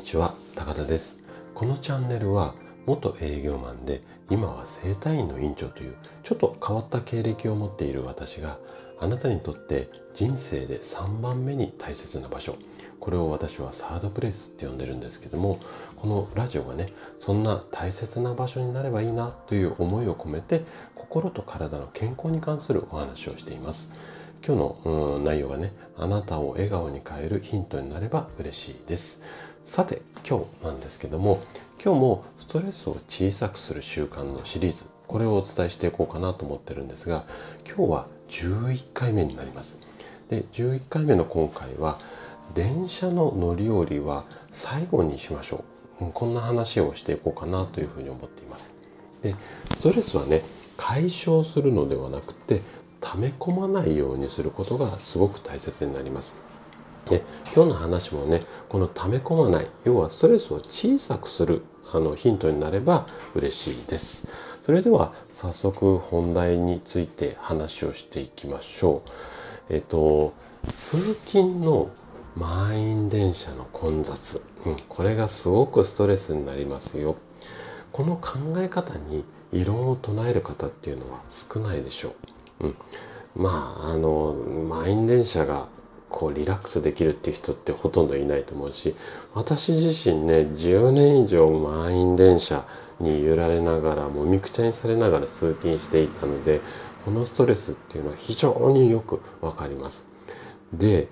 にちは高田です。このチャンネルは元営業マンで今は整体院の院長というちょっと変わった経歴を持っている私があなたにとって人生で3番目に大切な場所。これを私はサードプレイスって呼んでるんですけどもこのラジオがねそんな大切な場所になればいいなという思いを込めて心と体の健康に関するお話をしています。今日の内容がねあなたを笑顔に変えるヒントになれば嬉しいです。さて今日なんですけども今日もストレスを小さくする習慣のシリーズこれをお伝えしていこうかなと思ってるんですが今日は11回目になります。で11回目の今回は電車の乗り降りは最後にしましょう。こんな話をしていこうかなというふうに思っています。でストレスはね解消するのではなくて溜め込まないようにすることがすごく大切になります。で今日の話もねこの溜め込まない要はストレスを小さくするあのヒントになれば嬉しいです。それでは早速本題について話をしていきましょう。えっと通勤の満員電車の混雑、うん、これがすごくストレスになりますよ。この考え方に異論を唱える方っていうのは少ないでしょう、うん、まああの満員電車がこうリラックスできるっていう人ってほとんどいないと思うし私自身ね10年以上満員電車に揺られながらもみくちゃにされながら通勤していたのでこのストレスっていうのは非常によくわかります。で、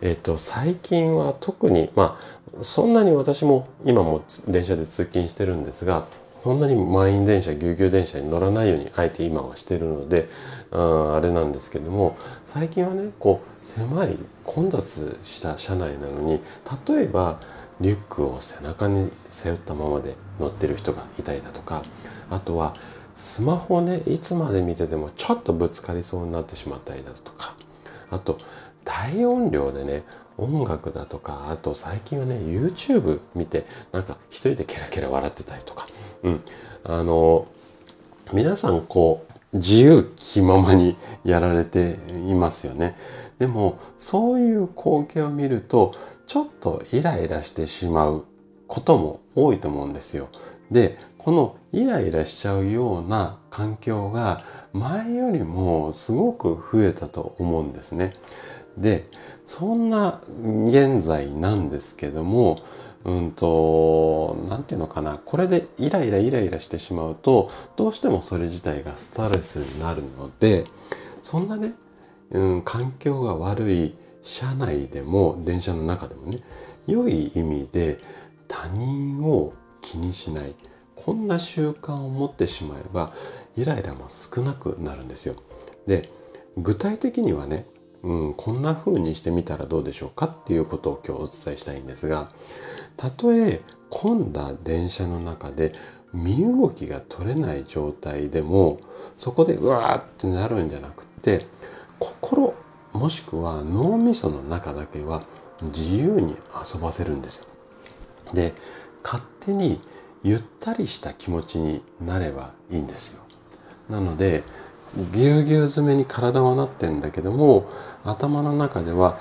えっと、最近は特に、まあ、そんなに私も今も電車で通勤してるんですが、そんなに満員電車、ぎゅうぎゅう電車に乗らないように、あえて今はしてるので、ああれなんですけども、最近はね、こう、狭い、混雑した車内なのに、例えば、リュックを背中に背負ったままで乗ってる人がいたりだとか、あとは、スマホね、いつまで見ててもちょっとぶつかりそうになってしまったりだとか、あと、大音量でね音楽だとかあと最近はね YouTube 見てなんか一人でケラケラ笑ってたりとかうん。あの皆さんこう自由気ままにやられていますよね。でもそういう光景を見るとちょっとイライラしてしまうことも多いと思うんですよ。でこのイライラしちゃうような環境が前よりもすごく増えたと思うんですね。で、そんな現在なんですけども、うんと、なんていうのかな。これでイライライライラしてしまうと、どうしてもそれ自体がストレスになるので、そんなね、うん、環境が悪い車内でも、電車の中でもね、良い意味で他人を気にしない。こんな習慣を持ってしまえば、イライラも少なくなるんですよ。で、具体的にはね、うん、こんな風にしてみたらどうでしょうかっていうことを今日お伝えしたいんですが、たとえ混んだ電車の中で身動きが取れない状態でも、そこでうわーってなるんじゃなくて、心もしくは脳みその中だけは自由に遊ばせるんですよ。で、勝手にゆったりした気持ちになればいいんですよ。なので、ぎゅうぎゅう詰めに体はなってんだけども頭の中では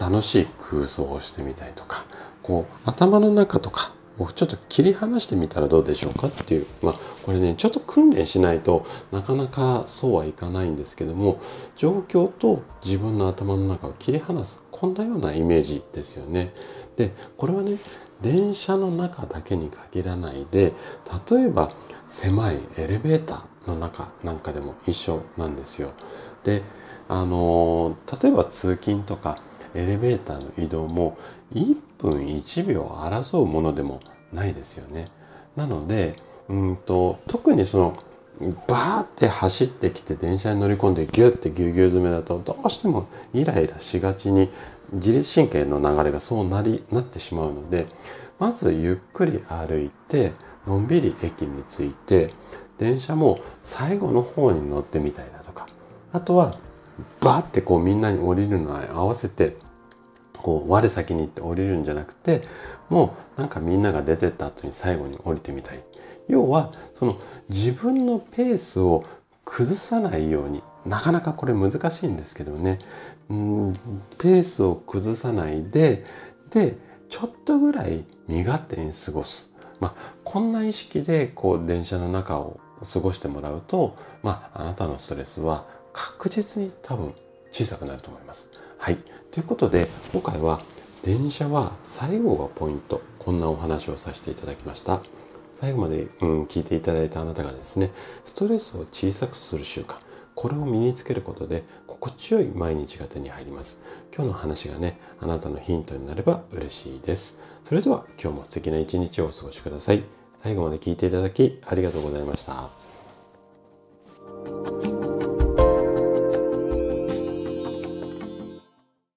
楽しい空想をしてみたりとかこう頭の中とかをちょっと切り離してみたらどうでしょうか？っていうまあこれねちょっと訓練しないとなかなかそうはいかないんですけども状況と自分の頭の中を切り離すこんなようなイメージですよね。でこれはね電車の中だけに限らないで例えば狭いエレベーターの中なんかでも一緒なんですよ。であの例えば通勤とかエレベーターの移動も1分1秒争うものでもないですよね。なのでうんと特にそのバーって走ってきて電車に乗り込んでギュッてギュギュ詰めだとどうしてもイライラしがちに自律神経の流れがそうなりなってしまうのでまずゆっくり歩いてのんびり駅に着いて電車も最後の方に乗ってみたいだとかあとはバーってこうみんなに降りるのに合わせてこう我先に行って降りるんじゃなくてもうなんかみんなが出てった後に最後に降りてみたい要はその自分のペースを崩さないようになかなかこれ難しいんですけどねうんペースを崩さないででちょっとぐらい身勝手に過ごす。まあ、こんな意識でこう電車の中を過ごしてもらうと、まあ、あなたのストレスは確実に多分小さくなると思います。はい。ということで、今回は電車は最後がポイント。こんなお話をさせていただきました。最後まで、うん、聞いていただいたあなたがですね、ストレスを小さくする習慣。これを身につけることで心地よい毎日が手に入ります。今日の話がね、あなたのヒントになれば嬉しいです。それでは今日も素敵な一日をお過ごしください。最後まで聞いていただきありがとうございました。